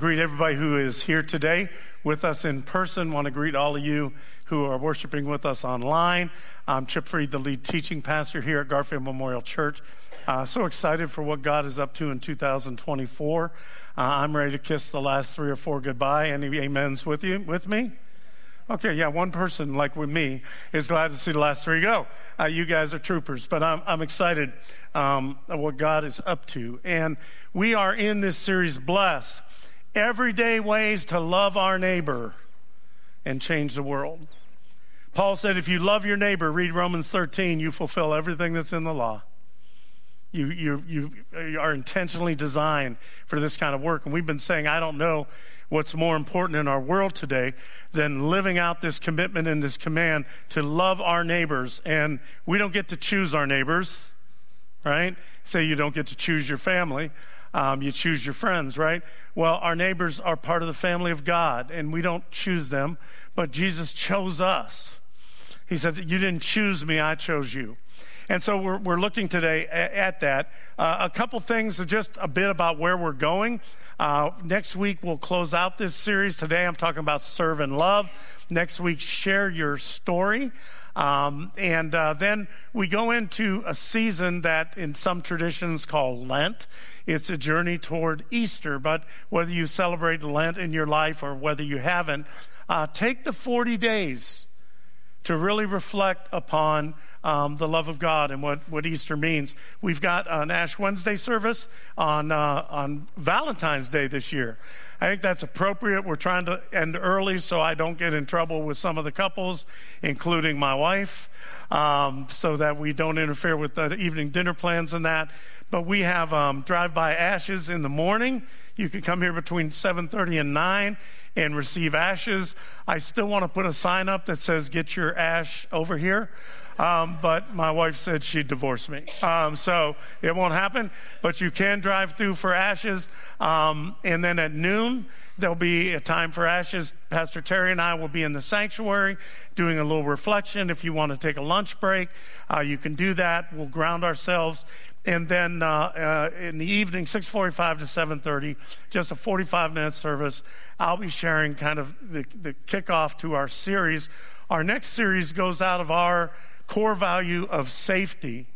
Greet everybody who is here today with us in person. Want to greet all of you who are worshiping with us online. I'm Chip Freed, the lead teaching pastor here at Garfield Memorial Church. Uh, so excited for what God is up to in 2024. Uh, I'm ready to kiss the last three or four goodbye. Any amens with you, with me? Okay, yeah, one person like with me is glad to see the last three go. Uh, you guys are troopers, but I'm, I'm excited um, what God is up to. And we are in this series, Bless everyday ways to love our neighbor and change the world. Paul said, if you love your neighbor, read Romans 13, you fulfill everything that's in the law. You, you, you are intentionally designed for this kind of work. And we've been saying, I don't know what's more important in our world today than living out this commitment and this command to love our neighbors. And we don't get to choose our neighbors, right? Say you don't get to choose your family. Um, you choose your friends, right? Well, our neighbors are part of the family of God, and we don't choose them, but Jesus chose us. He said, You didn't choose me, I chose you. And so we're, we're looking today at, at that. Uh, a couple things, just a bit about where we're going. Uh, next week, we'll close out this series. Today, I'm talking about serve and love. Next week, share your story. Um, and uh, then we go into a season that in some traditions called Lent. It's a journey toward Easter, but whether you celebrate Lent in your life or whether you haven't, uh, take the 40 days to really reflect upon um, the love of God and what, what Easter means. We've got an Ash Wednesday service on, uh, on Valentine's Day this year. I think that's appropriate. We're trying to end early so I don't get in trouble with some of the couples, including my wife, um, so that we don't interfere with the evening dinner plans and that. But we have um, drive-by ashes in the morning. You can come here between 7:30 and 9 and receive ashes. I still want to put a sign up that says "Get your ash over here." Um, but my wife said she'd divorce me. Um, so it won't happen. But you can drive through for ashes. Um, and then at noon, there'll be a time for ashes. Pastor Terry and I will be in the sanctuary doing a little reflection. If you want to take a lunch break, uh, you can do that. We'll ground ourselves. And then uh, uh, in the evening, 6:45 to 7:30, just a 45-minute service. I'll be sharing kind of the, the kickoff to our series. Our next series goes out of our core value of safety.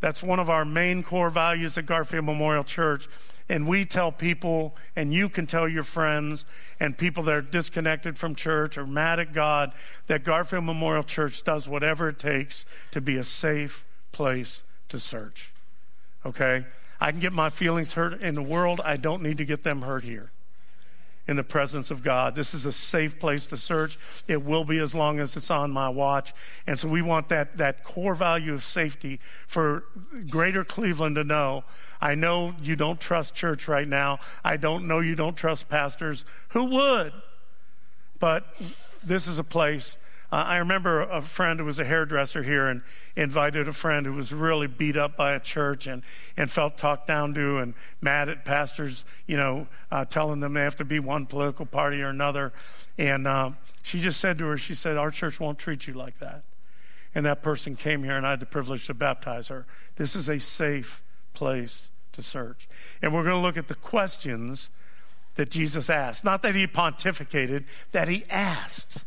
That's one of our main core values at Garfield Memorial Church. And we tell people, and you can tell your friends and people that are disconnected from church or mad at God, that Garfield Memorial Church does whatever it takes to be a safe place to search. Okay? I can get my feelings hurt in the world. I don't need to get them hurt here in the presence of God. This is a safe place to search. It will be as long as it's on my watch. And so we want that, that core value of safety for greater Cleveland to know. I know you don't trust church right now. I don't know you don't trust pastors. Who would? But this is a place uh, I remember a friend who was a hairdresser here and invited a friend who was really beat up by a church and, and felt talked down to and mad at pastors, you know, uh, telling them they have to be one political party or another. And uh, she just said to her, she said, Our church won't treat you like that. And that person came here and I had the privilege to baptize her. This is a safe place to search. And we're going to look at the questions that Jesus asked. Not that he pontificated, that he asked.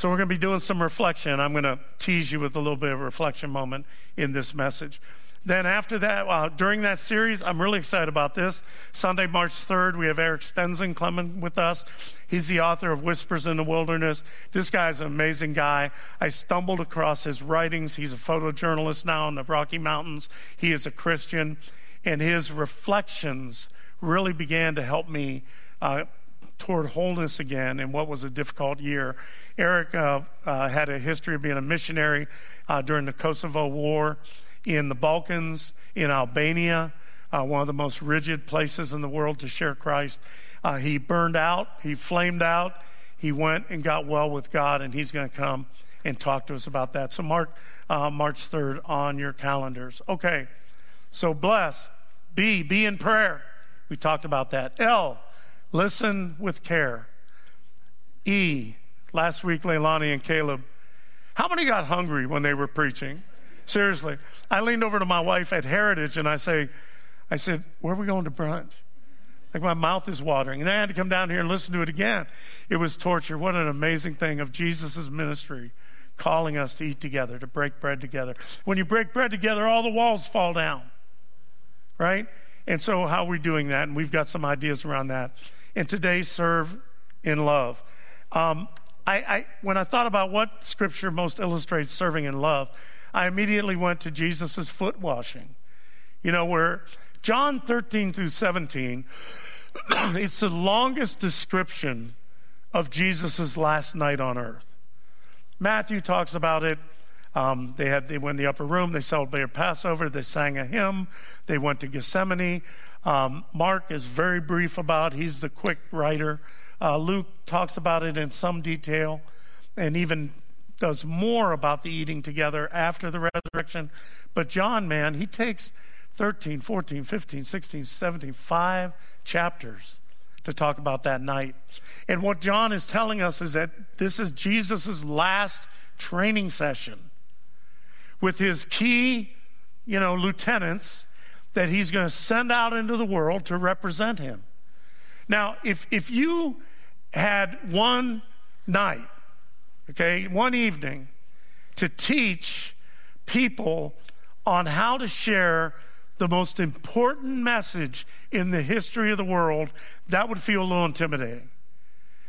So we're going to be doing some reflection. I'm going to tease you with a little bit of a reflection moment in this message. Then after that, uh, during that series, I'm really excited about this. Sunday, March 3rd, we have Eric Stenson coming with us. He's the author of Whispers in the Wilderness. This guy's an amazing guy. I stumbled across his writings. He's a photojournalist now in the Rocky Mountains. He is a Christian, and his reflections really began to help me uh, toward wholeness again in what was a difficult year. Eric uh, uh, had a history of being a missionary uh, during the Kosovo War in the Balkans, in Albania, uh, one of the most rigid places in the world to share Christ. Uh, he burned out, he flamed out, he went and got well with God, and he's going to come and talk to us about that. So, mark uh, March 3rd on your calendars. Okay, so bless. B, be in prayer. We talked about that. L, listen with care. E, last week, Leilani and Caleb, how many got hungry when they were preaching? Seriously. I leaned over to my wife at Heritage and I say, I said, where are we going to brunch? Like my mouth is watering. And I had to come down here and listen to it again. It was torture. What an amazing thing of Jesus' ministry calling us to eat together, to break bread together. When you break bread together, all the walls fall down, right? And so, how are we doing that? And we've got some ideas around that. And today, serve in love. Um, I, I, when I thought about what scripture most illustrates serving in love, I immediately went to Jesus' foot washing. You know, where John 13 through 17, it's the longest description of Jesus' last night on earth. Matthew talks about it. Um, they had they went in the upper room. They celebrated Passover. They sang a hymn. They went to Gethsemane. Um, Mark is very brief about. He's the quick writer. Uh, Luke talks about it in some detail, and even does more about the eating together after the resurrection. But John, man, he takes 13, 14, 15, 16, 17, five chapters to talk about that night. And what John is telling us is that this is Jesus' last training session with his key, you know, lieutenants that he's going to send out into the world to represent him. Now, if, if you had one night, okay, one evening to teach people on how to share the most important message in the history of the world, that would feel a little intimidating.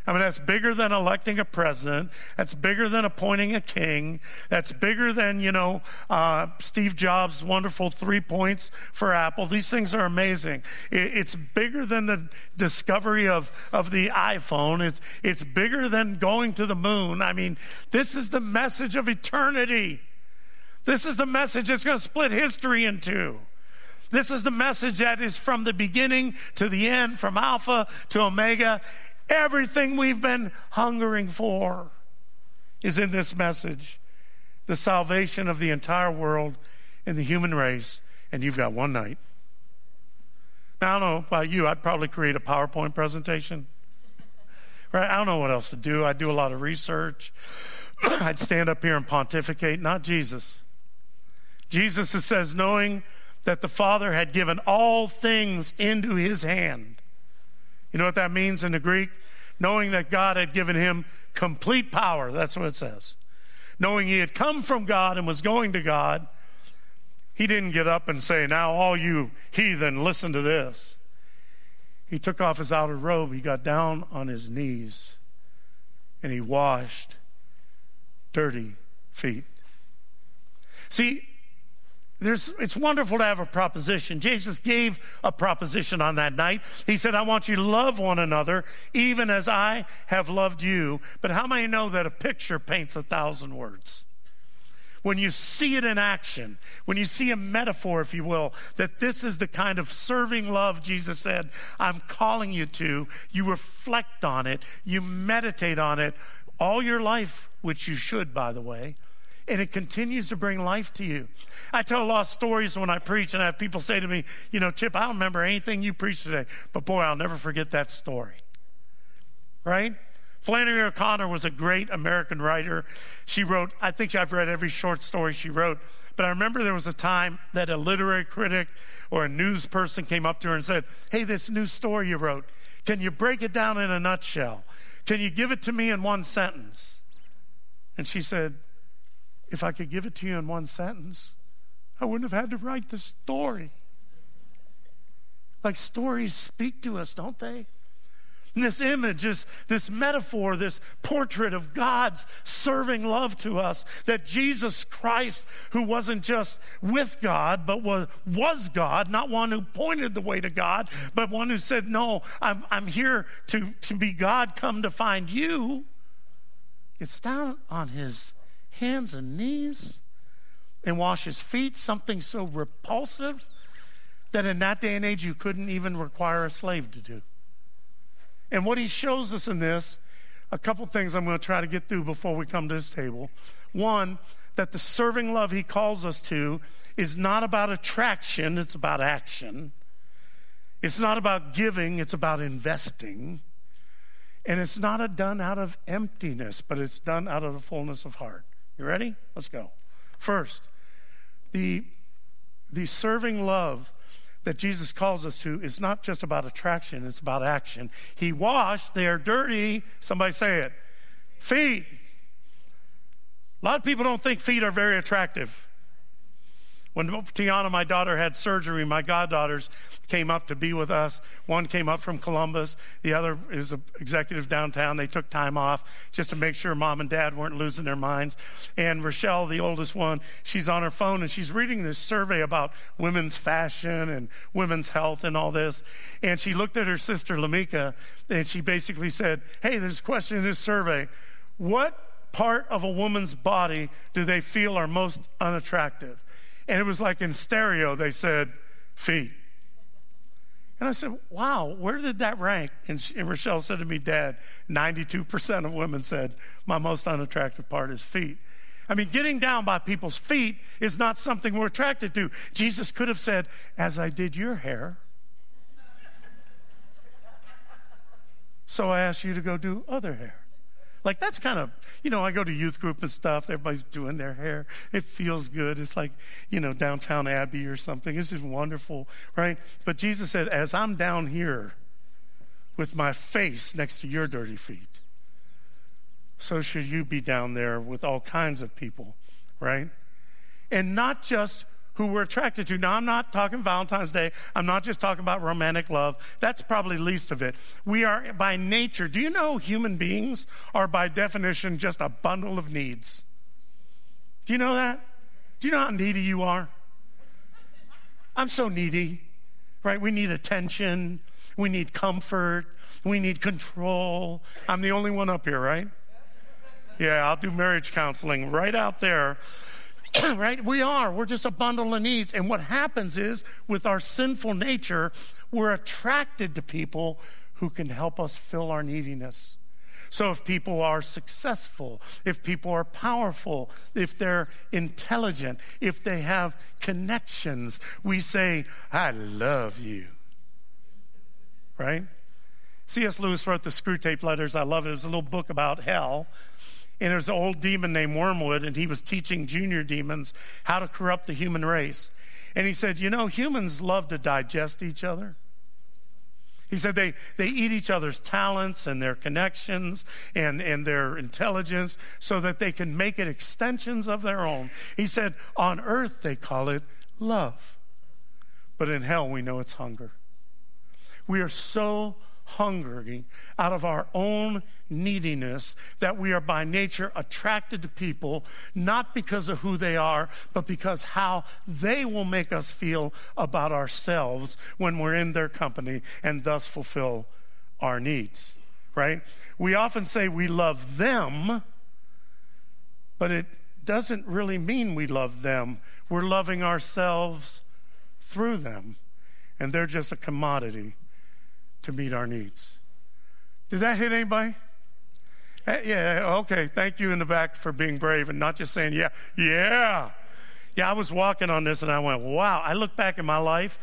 I mean, that's bigger than electing a president. That's bigger than appointing a king. That's bigger than, you know, uh, Steve Jobs' wonderful three points for Apple. These things are amazing. It, it's bigger than the discovery of, of the iPhone. It's, it's bigger than going to the moon. I mean, this is the message of eternity. This is the message that's going to split history in two. This is the message that is from the beginning to the end, from Alpha to Omega. Everything we've been hungering for is in this message the salvation of the entire world and the human race. And you've got one night. Now, I don't know about you, I'd probably create a PowerPoint presentation. Right? I don't know what else to do. I'd do a lot of research. I'd stand up here and pontificate, not Jesus. Jesus says, knowing that the Father had given all things into his hand. You know what that means in the Greek? Knowing that God had given him complete power. That's what it says. Knowing he had come from God and was going to God, he didn't get up and say, Now, all you heathen, listen to this. He took off his outer robe, he got down on his knees, and he washed dirty feet. See, there's, it's wonderful to have a proposition. Jesus gave a proposition on that night. He said, I want you to love one another, even as I have loved you. But how many know that a picture paints a thousand words? When you see it in action, when you see a metaphor, if you will, that this is the kind of serving love Jesus said, I'm calling you to, you reflect on it, you meditate on it all your life, which you should, by the way and it continues to bring life to you. I tell a lot of stories when I preach, and I have people say to me, You know, Chip, I don't remember anything you preached today, but boy, I'll never forget that story. Right? Flannery O'Connor was a great American writer. She wrote, I think I've read every short story she wrote, but I remember there was a time that a literary critic or a news person came up to her and said, Hey, this new story you wrote, can you break it down in a nutshell? Can you give it to me in one sentence? And she said, if I could give it to you in one sentence, I wouldn't have had to write the story. Like stories speak to us, don't they? And this image, is this metaphor, this portrait of God's serving love to us, that Jesus Christ, who wasn't just with God, but was, was God, not one who pointed the way to God, but one who said, No, I'm, I'm here to, to be God, come to find you. It's down on his hands and knees and wash his feet, something so repulsive that in that day and age you couldn't even require a slave to do. And what he shows us in this, a couple things I'm going to try to get through before we come to this table. One, that the serving love he calls us to is not about attraction, it's about action. It's not about giving, it's about investing. And it's not done out of emptiness, but it's done out of the fullness of heart. You ready? Let's go. First, the, the serving love that Jesus calls us to is not just about attraction, it's about action. He washed their dirty, somebody say it, feet. A lot of people don't think feet are very attractive. When Tiana, my daughter, had surgery, my goddaughters came up to be with us. One came up from Columbus, the other is an executive downtown. They took time off just to make sure mom and dad weren't losing their minds. And Rochelle, the oldest one, she's on her phone and she's reading this survey about women's fashion and women's health and all this. And she looked at her sister, Lamika, and she basically said, Hey, there's a question in this survey. What part of a woman's body do they feel are most unattractive? And it was like in stereo, they said, feet. And I said, wow, where did that rank? And, she, and Rochelle said to me, Dad, 92% of women said, my most unattractive part is feet. I mean, getting down by people's feet is not something we're attracted to. Jesus could have said, as I did your hair. so I asked you to go do other hair. Like that's kind of, you know, I go to youth group and stuff. Everybody's doing their hair. It feels good. It's like, you know, Downton Abbey or something. This is wonderful, right? But Jesus said, as I'm down here with my face next to your dirty feet, so should you be down there with all kinds of people, right? And not just who we're attracted to. Now, I'm not talking Valentine's Day. I'm not just talking about romantic love. That's probably least of it. We are by nature, do you know human beings are by definition just a bundle of needs? Do you know that? Do you know how needy you are? I'm so needy, right? We need attention. We need comfort. We need control. I'm the only one up here, right? Yeah, I'll do marriage counseling right out there. right? We are. We're just a bundle of needs. And what happens is, with our sinful nature, we're attracted to people who can help us fill our neediness. So if people are successful, if people are powerful, if they're intelligent, if they have connections, we say, I love you. Right? C.S. Lewis wrote the Screwtape Letters. I love it. It was a little book about hell. And there's an old demon named Wormwood, and he was teaching junior demons how to corrupt the human race. And he said, You know, humans love to digest each other. He said they, they eat each other's talents and their connections and, and their intelligence so that they can make it extensions of their own. He said, On earth, they call it love. But in hell, we know it's hunger. We are so hungering out of our own neediness that we are by nature attracted to people not because of who they are but because how they will make us feel about ourselves when we're in their company and thus fulfill our needs right? We often say we love them but it doesn't really mean we love them. We're loving ourselves through them and they're just a commodity to meet our needs. Did that hit anybody? Eh, yeah, okay. Thank you in the back for being brave and not just saying, yeah, yeah. Yeah, I was walking on this and I went, wow. I look back in my life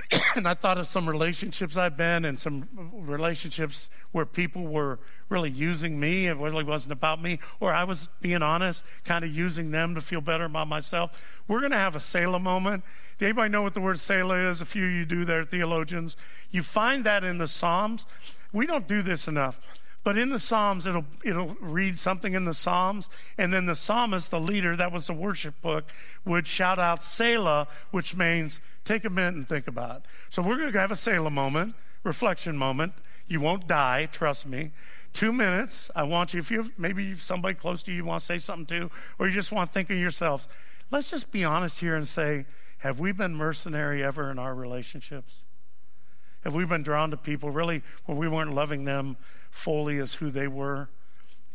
and I thought of some relationships I've been in, some relationships where people were really using me. It really wasn't about me, or I was being honest, kind of using them to feel better about myself. We're going to have a Selah moment. Do anybody know what the word Selah is? A few of you do there, theologians. You find that in the Psalms. We don't do this enough. But in the Psalms, it'll, it'll read something in the Psalms, and then the psalmist, the leader, that was the worship book, would shout out Selah, which means take a minute and think about it. So we're going to have a Selah moment, reflection moment. You won't die, trust me. Two minutes. I want you, if you maybe somebody close to you, you want to say something to, or you just want to think of yourselves, let's just be honest here and say, have we been mercenary ever in our relationships? Have we been drawn to people really where we weren't loving them fully as who they were,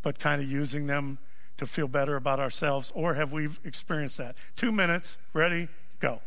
but kind of using them to feel better about ourselves? Or have we experienced that? Two minutes, ready, go.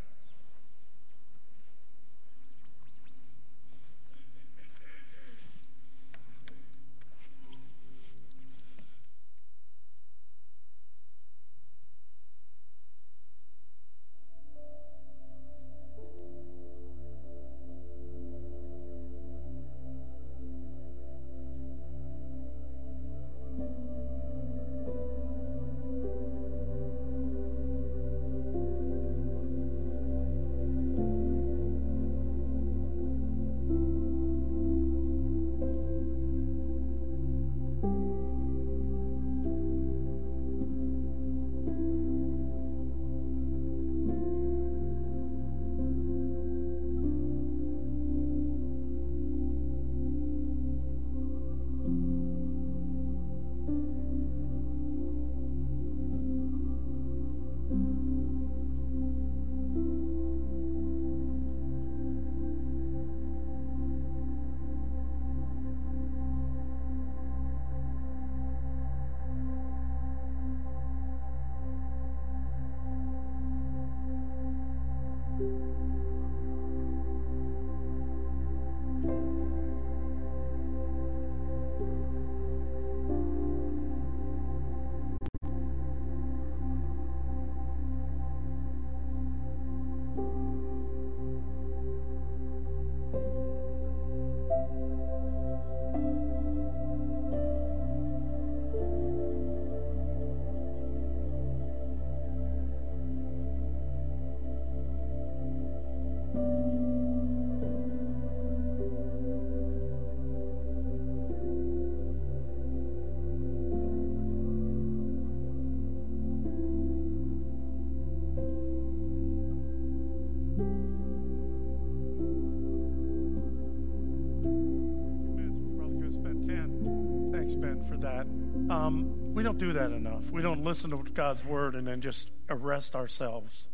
Um, we don't do that enough. We don't listen to God's word and then just arrest ourselves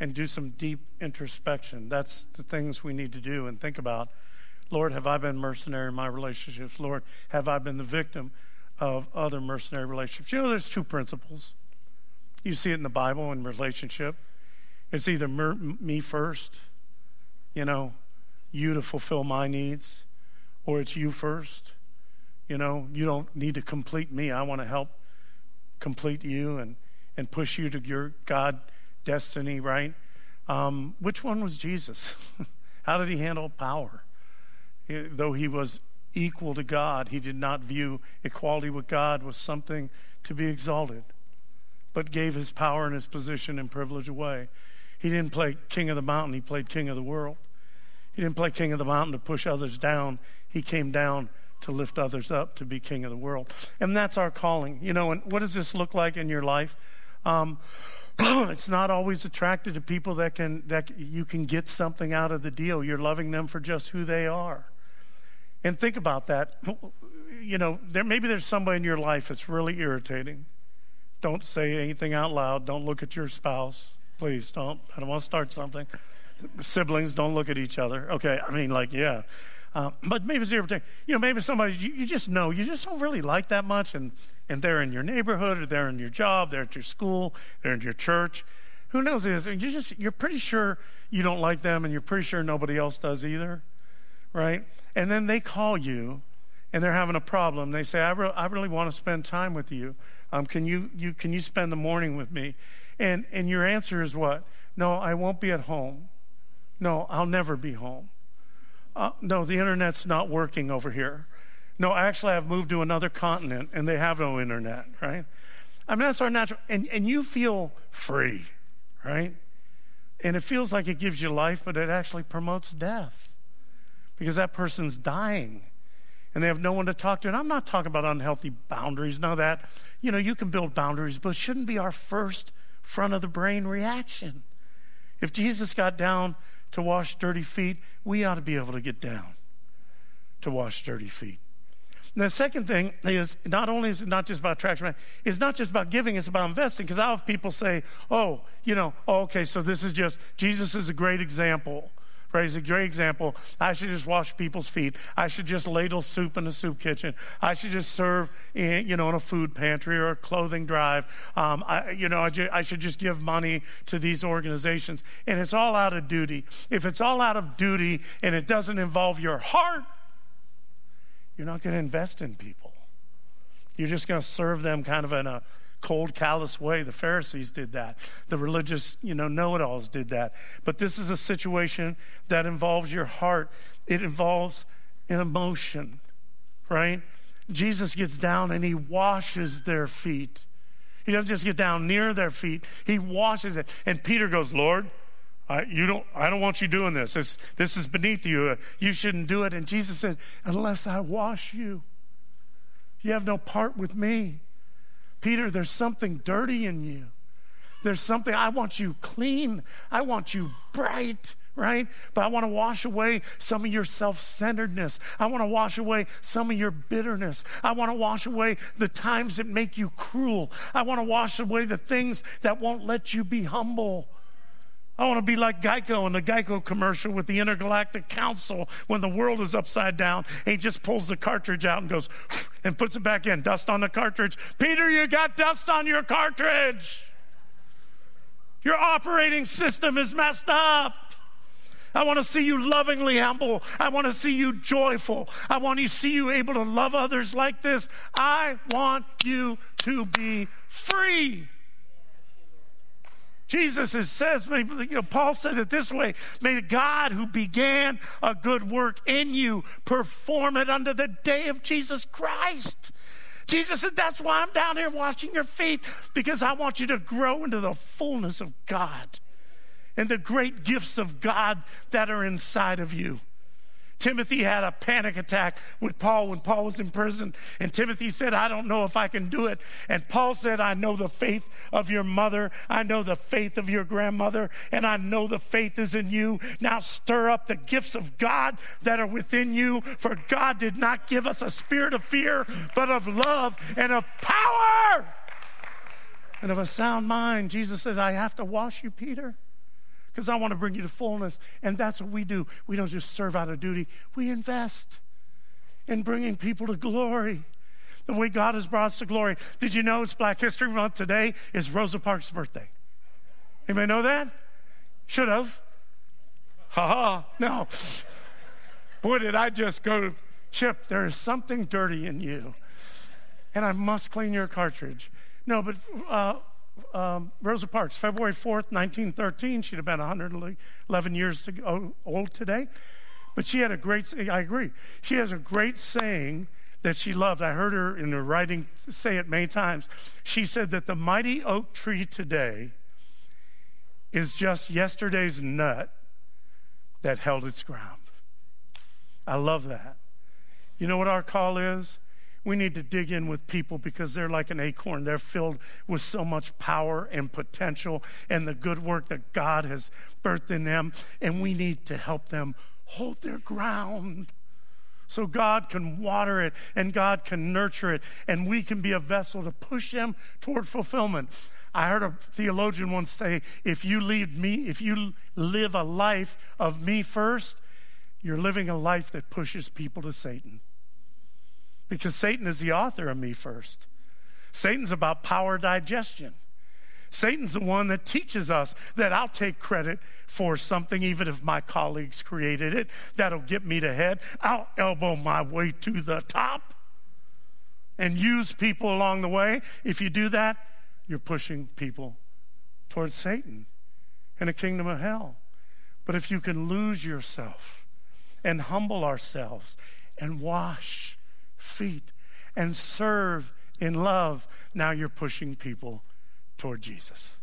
and do some deep introspection. That's the things we need to do and think about. Lord, have I been mercenary in my relationships? Lord, have I been the victim of other mercenary relationships? You know, there's two principles. You see it in the Bible in relationship. It's either me first, you know, you to fulfill my needs, or it's you first you know, you don't need to complete me. I want to help complete you and, and push you to your God destiny, right? Um, which one was Jesus? How did he handle power? Though he was equal to God, he did not view equality with God was something to be exalted, but gave his power and his position and privilege away. He didn't play king of the mountain, he played king of the world. He didn't play king of the mountain to push others down, he came down to lift others up, to be king of the world. And that's our calling. You know, and what does this look like in your life? Um, it's not always attracted to people that can that you can get something out of the deal. You're loving them for just who they are. And think about that. You know, there maybe there's somebody in your life that's really irritating. Don't say anything out loud. Don't look at your spouse. Please don't. I don't want to start something. Siblings, don't look at each other. Okay, I mean, like, yeah. Uh, but maybe it's irritating. You know, maybe somebody you, you, just know you just don't really like that much, and and they're in your neighborhood, or they're in your job, they're at your school, they're in your church. Who knows this? You just you're pretty sure you don't like them, and you're pretty sure nobody else does either, right? And then they call you, and they're having a problem. They say, "I, re- I really want to spend time with you. Um, can you you can you spend the morning with me?" And and your answer is what? No, I won't be at home. No, I'll never be home uh, no, the internet's not working over here. No, actually, I've moved to another continent and they have no internet, right? I mean, that's our natural, and, and you feel free, right? And it feels like it gives you life, but it actually promotes death because that person's dying and they have no one to talk to. And I'm not talking about unhealthy boundaries, none of that. You know, you can build boundaries, but it shouldn't be our first front of the brain reaction. If Jesus got down to wash dirty feet, we ought to be able to get down. to wash dirty feet. And the second thing is not only is it not just about attraction, it's not just about giving, it's about investing. Because I have people say, oh, you know, oh, okay, so this is just, Jesus is a great example. He's a great example. I should just wash people's feet. I should just ladle soup in a soup kitchen. I should just serve, in, you know, in a food pantry or a clothing drive. Um, I, you know, I, ju- I should just give money to these organizations. And it's all out of duty. If it's all out of duty and it doesn't involve your heart, you're not going to invest in people. You're just going to serve them kind of in a cold, callous way. The Pharisees did that. The religious, you know, know-it-alls did that. But this is a situation that involves your heart. It involves an emotion, right? Jesus gets down and he washes their feet. He doesn't just get down near their feet, he washes it. And Peter goes, Lord, I, you don't, I don't want you doing this. This, this is beneath you. Uh, you shouldn't do it. And Jesus said, Unless I wash you, you have no part with me. Peter, there's something dirty in you. There's something, I want you clean. I want you bright, right? But I want to wash away some of your self centeredness. I want to wash away some of your bitterness. I want to wash away the times that make you cruel. I want to wash away the things that won't let you be humble. I want to be like Geico in the Geico commercial with the Intergalactic Council when the world is upside down. he just pulls the cartridge out and goes and puts it back in. Dust on the cartridge. Peter, you got dust on your cartridge. Your operating system is messed up. I want to see you lovingly humble. I want to see you joyful. I want to see you able to love others like this. I want you to be free. Jesus says, you know, Paul said it this way May God who began a good work in you perform it under the day of Jesus Christ. Jesus said, That's why I'm down here washing your feet, because I want you to grow into the fullness of God and the great gifts of God that are inside of you. Timothy had a panic attack with Paul when Paul was in prison. And Timothy said, I don't know if I can do it. And Paul said, I know the faith of your mother. I know the faith of your grandmother. And I know the faith is in you. Now stir up the gifts of God that are within you. For God did not give us a spirit of fear, but of love and of power and of a sound mind. Jesus says, I have to wash you, Peter because I want to bring you to fullness. And that's what we do. We don't just serve out of duty, we invest in bringing people to glory. The way God has brought us to glory. Did you know it's Black History Month today is Rosa Parks' birthday? Anybody know that? Should have. Ha ha. No. Boy, did I just go, Chip, there is something dirty in you. And I must clean your cartridge. No, but uh, um, Rosa Parks, February 4th, 1913. She'd have been 111 years old today. But she had a great, I agree, she has a great saying that she loved. I heard her in her writing say it many times. She said that the mighty oak tree today is just yesterday's nut that held its ground. I love that. You know what our call is? We need to dig in with people because they're like an acorn. They're filled with so much power and potential and the good work that God has birthed in them. And we need to help them hold their ground so God can water it and God can nurture it and we can be a vessel to push them toward fulfillment. I heard a theologian once say, if you leave me, if you live a life of me first, you're living a life that pushes people to Satan because Satan is the author of me first. Satan's about power digestion. Satan's the one that teaches us that I'll take credit for something, even if my colleagues created it. That'll get me to head. I'll elbow my way to the top and use people along the way. If you do that, you're pushing people towards Satan and the kingdom of hell. But if you can lose yourself and humble ourselves and wash feet and serve in love, now you're pushing people toward Jesus.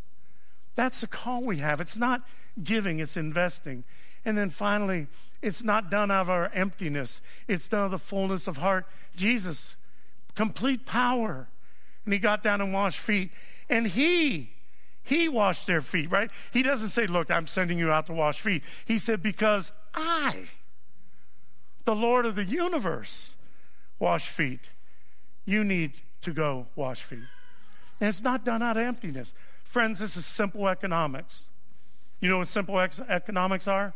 That's the call we have. It's not giving, it's investing. And then finally, it's not done out of our emptiness, it's done of the fullness of heart. Jesus, complete power. And he got down and washed feet. And he, he washed their feet, right? He doesn't say, Look, I'm sending you out to wash feet. He said, Because I the Lord of the universe wash feet. You need to go wash feet. And it's not done out of emptiness. Friends, this is simple economics. You know what simple ex- economics are?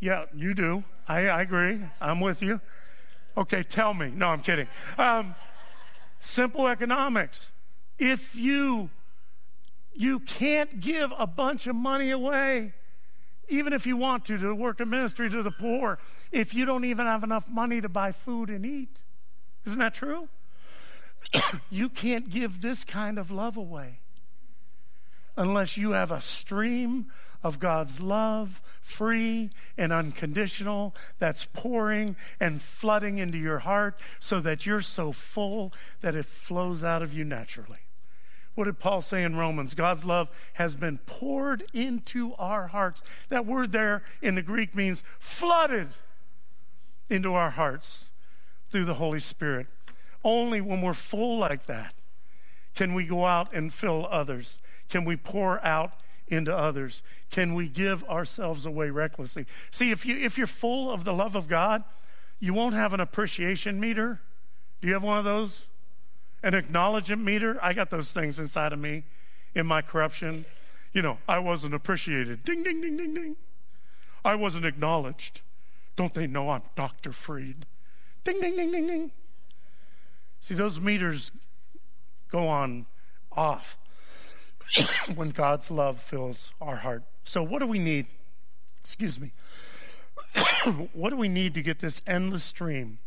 Yeah, you do. I, I, agree. I'm with you. Okay, tell me. No, I'm kidding. Um, simple economics. If you you can't give a bunch of money away, even if you want to, to work a ministry to the poor, if you don't even have enough money to buy food and eat. Isn't that true? you can't give this kind of love away unless you have a stream of God's love, free and unconditional, that's pouring and flooding into your heart so that you're so full that it flows out of you naturally. What did Paul say in Romans? God's love has been poured into our hearts. That word there in the Greek means flooded into our hearts through the Holy Spirit. Only when we're full like that can we go out and fill others. Can we pour out into others? Can we give ourselves away recklessly? See, if, you, if you're full of the love of God, you won't have an appreciation meter. Do you have one of those? An acknowledgement meter? I got those things inside of me in my corruption. You know, I wasn't appreciated. Ding, ding, ding, ding, ding. I wasn't acknowledged. Don't they know I'm Dr. Freed? Ding, ding, ding, ding, ding. See, those meters go on off when God's love fills our heart. So, what do we need? Excuse me. what do we need to get this endless stream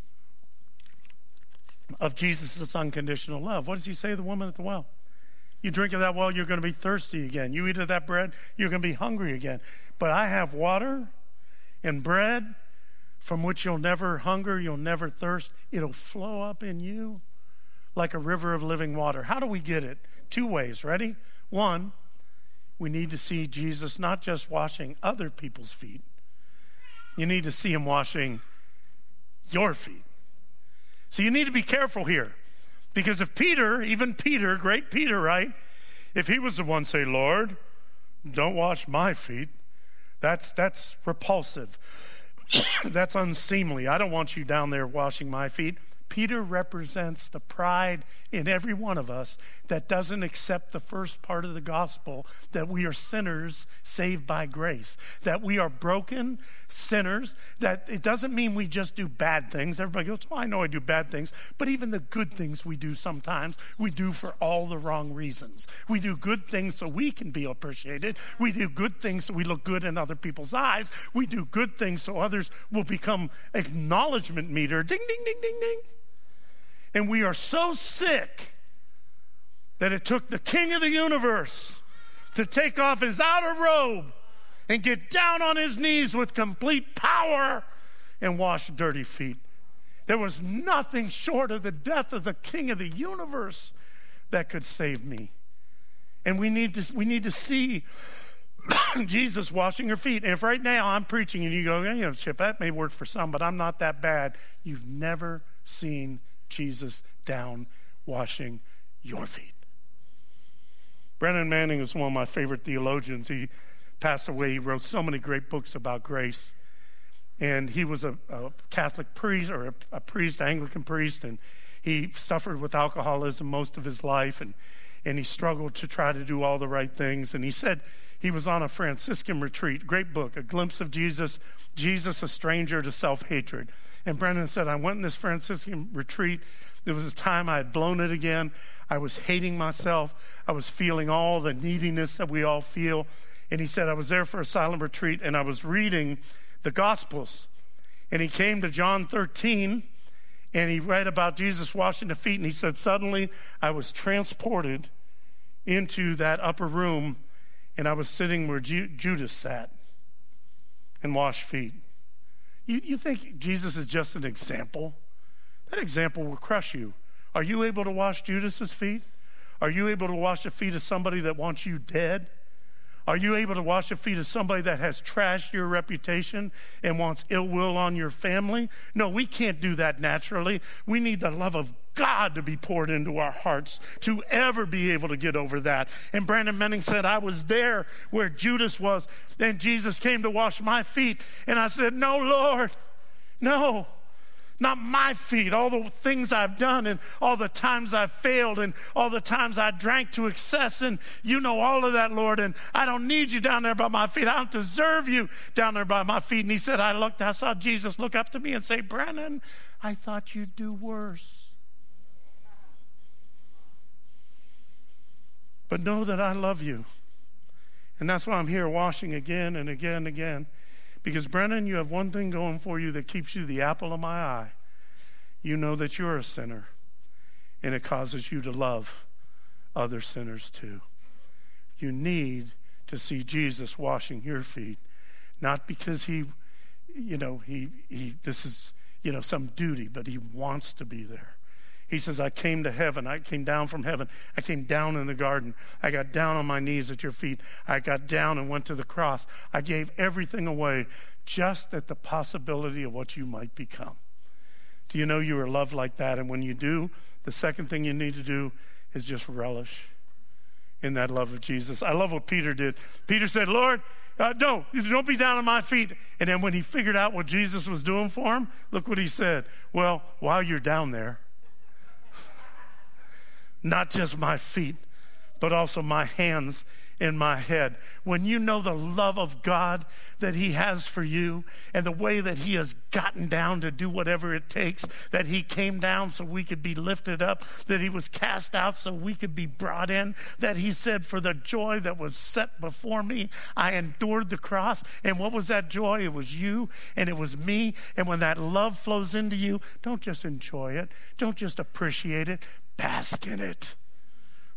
of Jesus' unconditional love? What does he say to the woman at the well? You drink of that well, you're going to be thirsty again. You eat of that bread, you're going to be hungry again. But I have water and bread from which you'll never hunger, you'll never thirst. It'll flow up in you like a river of living water. How do we get it? Two ways. Ready? One, we need to see Jesus not just washing other people's feet, you need to see him washing your feet. So you need to be careful here. Because if Peter, even Peter, great Peter, right? If he was the one say, Lord, don't wash my feet, that's that's repulsive. That's unseemly. I don't want you down there washing my feet. Peter represents the pride in every one of us that doesn't accept the first part of the gospel that we are sinners saved by grace, that we are broken sinners, that it doesn't mean we just do bad things. Everybody goes, Oh, I know I do bad things, but even the good things we do sometimes, we do for all the wrong reasons. We do good things so we can be appreciated. We do good things so we look good in other people's eyes. We do good things so others will become acknowledgement meter. Ding, ding, ding, ding, ding. And we are so sick that it took the king of the universe to take off his outer robe and get down on his knees with complete power and wash dirty feet. There was nothing short of the death of the king of the universe that could save me. And we need to, we need to see Jesus washing your feet. And if right now I'm preaching and you go, you know, Chip, that may work for some, but I'm not that bad, you've never seen Jesus down washing your feet. Brennan Manning is one of my favorite theologians. He passed away. He wrote so many great books about grace. And he was a, a Catholic priest or a, a, priest, Anglican priest, and he suffered with alcoholism most of his life. And, and he struggled to try to do all the right things. And he said he was on a Franciscan retreat, great book, A Glimpse of Jesus, Jesus, a Stranger to Self Hatred. And Brennan said, I went in this Franciscan retreat. There was a time I had blown it again. I was hating myself. I was feeling all the neediness that we all feel. And he said, I was there for a silent retreat and I was reading the Gospels. And he came to John 13 and he read about Jesus washing the feet. And he said, Suddenly I was transported into that upper room and I was sitting where Ju- Judas sat and washed feet. You, you think Jesus is just an example? That example will crush you. Are you able to wash Judas's feet? Are you able to wash the feet of somebody that wants you dead? Are you able to wash the feet of somebody that has trashed your reputation and wants ill will on your family? No, we can't do that naturally. We need the love of God to be poured into our hearts to ever be able to get over that. And Brennan Manning said, I was there where Judas was, and Jesus came to wash my feet. And I said, No, Lord, No, not my feet, all the things I've done and all the times I've failed and all the times I drank to excess. And you know all of that, Lord. And I don't need you down there by my feet. I don't deserve you down there by my feet. And he said, I looked, I saw Jesus look up to me and say, Brennan, I thought you'd do worse. But know that I love you. And that's why I'm here washing again and again and again. Because, Brennan, you have one thing going for you that keeps you the apple of my eye. You know that you're a sinner, and it causes you to love other sinners too. You need to see Jesus washing your feet, not because he, you know, he, he, this is, you know, some duty, but he wants to be there. He says, I came to heaven. I came down from heaven. I came down in the garden. I got down on my knees at your feet. I got down and went to the cross. I gave everything away just at the possibility of what you might become. Do you know you are loved like that? And when you do, the second thing you need to do is just relish in that love of Jesus. I love what Peter did. Peter said, Lord, uh, don't, don't be down on my feet. And then when he figured out what Jesus was doing for him, look what he said. Well, while you're down there, not just my feet, but also my hands in my head. When you know the love of God that He has for you and the way that He has gotten down to do whatever it takes, that He came down so we could be lifted up, that He was cast out so we could be brought in, that He said, For the joy that was set before me, I endured the cross. And what was that joy? It was you and it was me. And when that love flows into you, don't just enjoy it, don't just appreciate it, bask in it,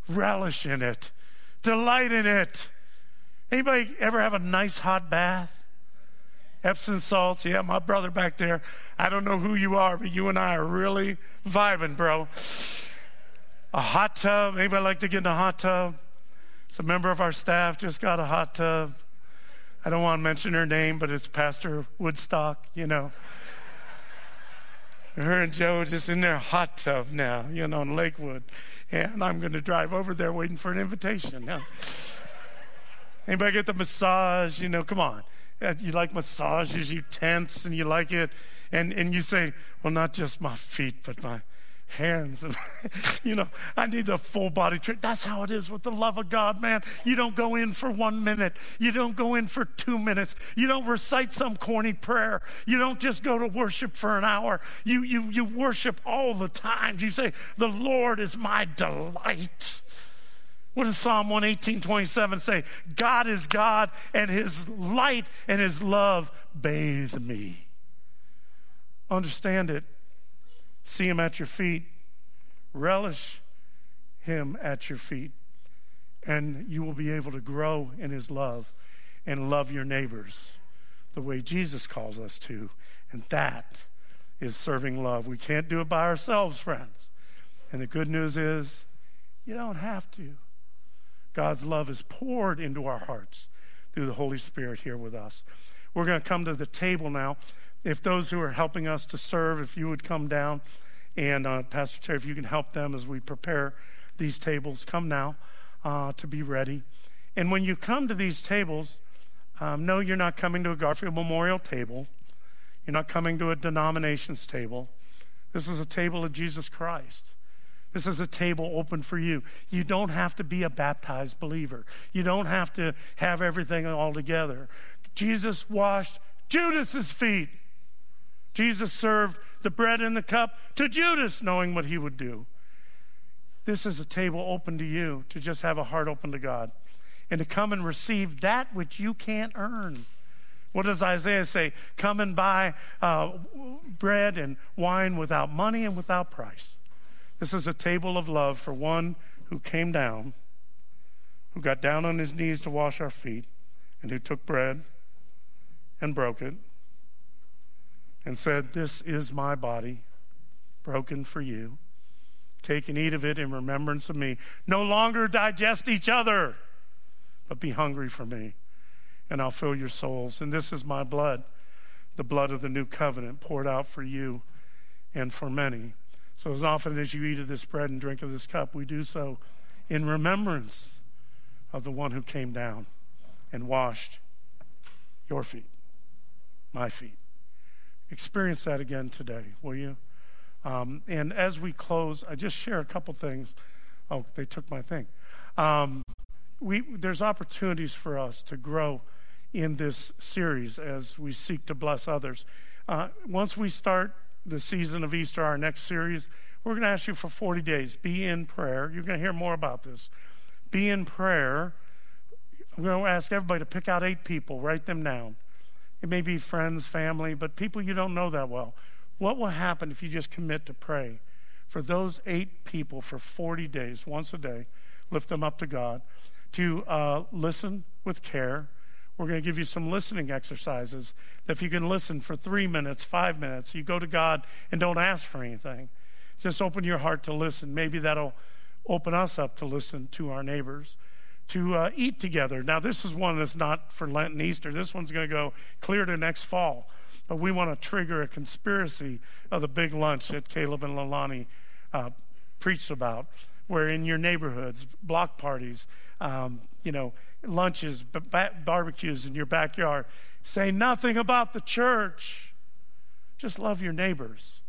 relish in it, delight in it. Anybody ever have a nice hot bath? Epsom salts, yeah, my brother back there. I don't know who you are, but you and I are really vibing, bro. A hot tub. Anybody like to get in a hot tub? It's a member of our staff just got a hot tub. I don't want to mention her name, but it's Pastor Woodstock, you know her and Joe just in their hot tub now, you know, in Lakewood. And I'm going to drive over there waiting for an invitation. Now, anybody get the massage? You know, come on. Uh, you like massages, you tense and you like it. And, and you say, well, not just my feet, but my hands. you know, I need a full body treatment. That's how it is with the love of God, man. You don't go in for one minute, you don't go in for two minutes, you don't recite some corny prayer, you don't just go to worship for an hour. You, you, you worship all the times. You say, The Lord is my delight. What does Psalm 118, 27 say? God is God, and his light and his love bathe me. Understand it see him at your feet, relish him at your feet, and you will be able to grow in his love and love your neighbors the way Jesus calls us to. And that is serving love. We can't do it by ourselves, friends. And the good news is, you don't have to. God's love is poured into our hearts through the Holy Spirit here with us. We're going to come to the table now if those who are helping us to serve, if you would come down, and uh, Pastor Terry, if you can help them as we prepare these tables, come now uh, to be ready. And when you come to these tables, um, no, you're not coming to a Garfield Memorial table. You're not coming to a denominations table. This is a table of Jesus Christ. This is a table open for you. You don't have to be a baptized believer. You don't have to have everything all together. Jesus washed Judas's feet. Jesus served the bread and the cup to Judas, knowing what he would do. This is a table open to you to just have a heart open to God and to come and receive that which you can't earn. What does Isaiah say? Come and buy uh, bread and wine without money and without price. This is a table of love for one who came down, who got down on his knees to wash our feet, and who took bread and broke it and said, This is my body, broken for you. Take and eat of it in remembrance of me. No longer digest each other, but be hungry for me, and I'll fill your souls. And this is my blood, the blood of the new covenant, poured out for you and for many. So, as often as you eat of this bread and drink of this cup, we do so in remembrance of the one who came down and washed your feet, my feet experience that again today, will you? Um, and as we close, I just share a couple things. Oh, they took my thing. Um, we, there's opportunities for us to grow in this series as we seek to bless others. Uh, once we start the season of Easter, our next series, we're going to ask you for 40 days. Be in prayer. You're going to hear more about this. Be in prayer. I'm going to ask everybody to pick out eight people, write them down. It may be friends, family, but people you don't know that well. What will happen if you just commit to pray for those eight people for 40 days, once a day? Lift them up to God, to uh, listen with care. We're going to give you some listening exercises. That if you can listen for three minutes, five minutes, you go to God and don't ask for anything. Just open your heart to listen. Maybe that'll open us up to listen to our neighbors to uh, eat together. Now, this is one that's not for Lent and Easter. This one's going to go clear to next fall. But we want to trigger a conspiracy of the big lunch that Caleb and Lalani uh, preached about, where in your neighborhoods, block parties, um, you know, lunches, b- barbecues in your backyard, say nothing about the church. Just love your neighbors.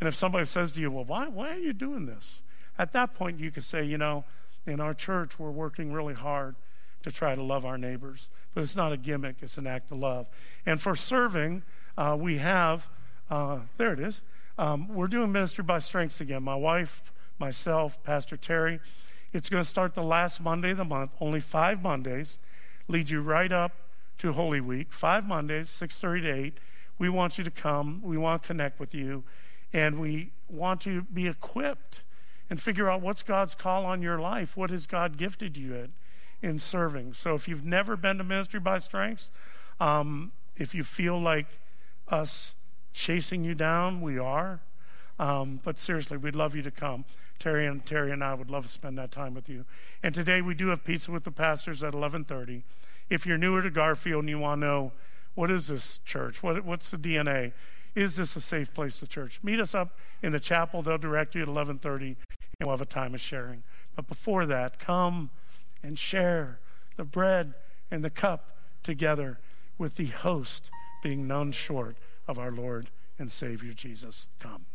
And if somebody says to you, well, why, why are you doing this? At that point, you can say, you know, in our church, we're working really hard to try to love our neighbors. But it's not a gimmick, it's an act of love. And for serving, uh, we have, uh, there it is. Um, we're doing Ministry by Strengths again. My wife, myself, Pastor Terry. It's going to start the last Monday of the month, only five Mondays, lead you right up to Holy Week. Five Mondays, 6.30 to 8. We want you to come. We want to connect with you. And we want you to be equipped and figure out what's God's call on your life. What has God gifted you in, in serving? So if you've never been to Ministry by Strengths, um, if you feel like us chasing you down, we are. Um, but seriously, we'd love you to come. Terry and Terry and I would love to spend that time with you. And today we do have pizza with the pastors at 11:30. If you're newer to Garfield and you want to know what is this church, what, what's the DNA, is this a safe place to church? Meet us up in the chapel. They'll direct you at 11:30 and we'll have a time of sharing. But before that, come and share the bread and the cup together with the host being none short of our Lord and Savior Jesus. Come.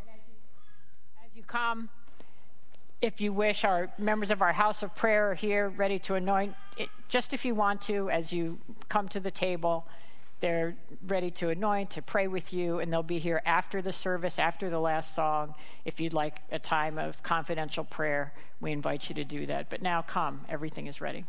And as you, as you come, if you wish, our members of our house of prayer are here ready to anoint. It, just if you want to, as you come to the table, they're ready to anoint, to pray with you, and they'll be here after the service, after the last song. If you'd like a time of confidential prayer, we invite you to do that. But now come, everything is ready.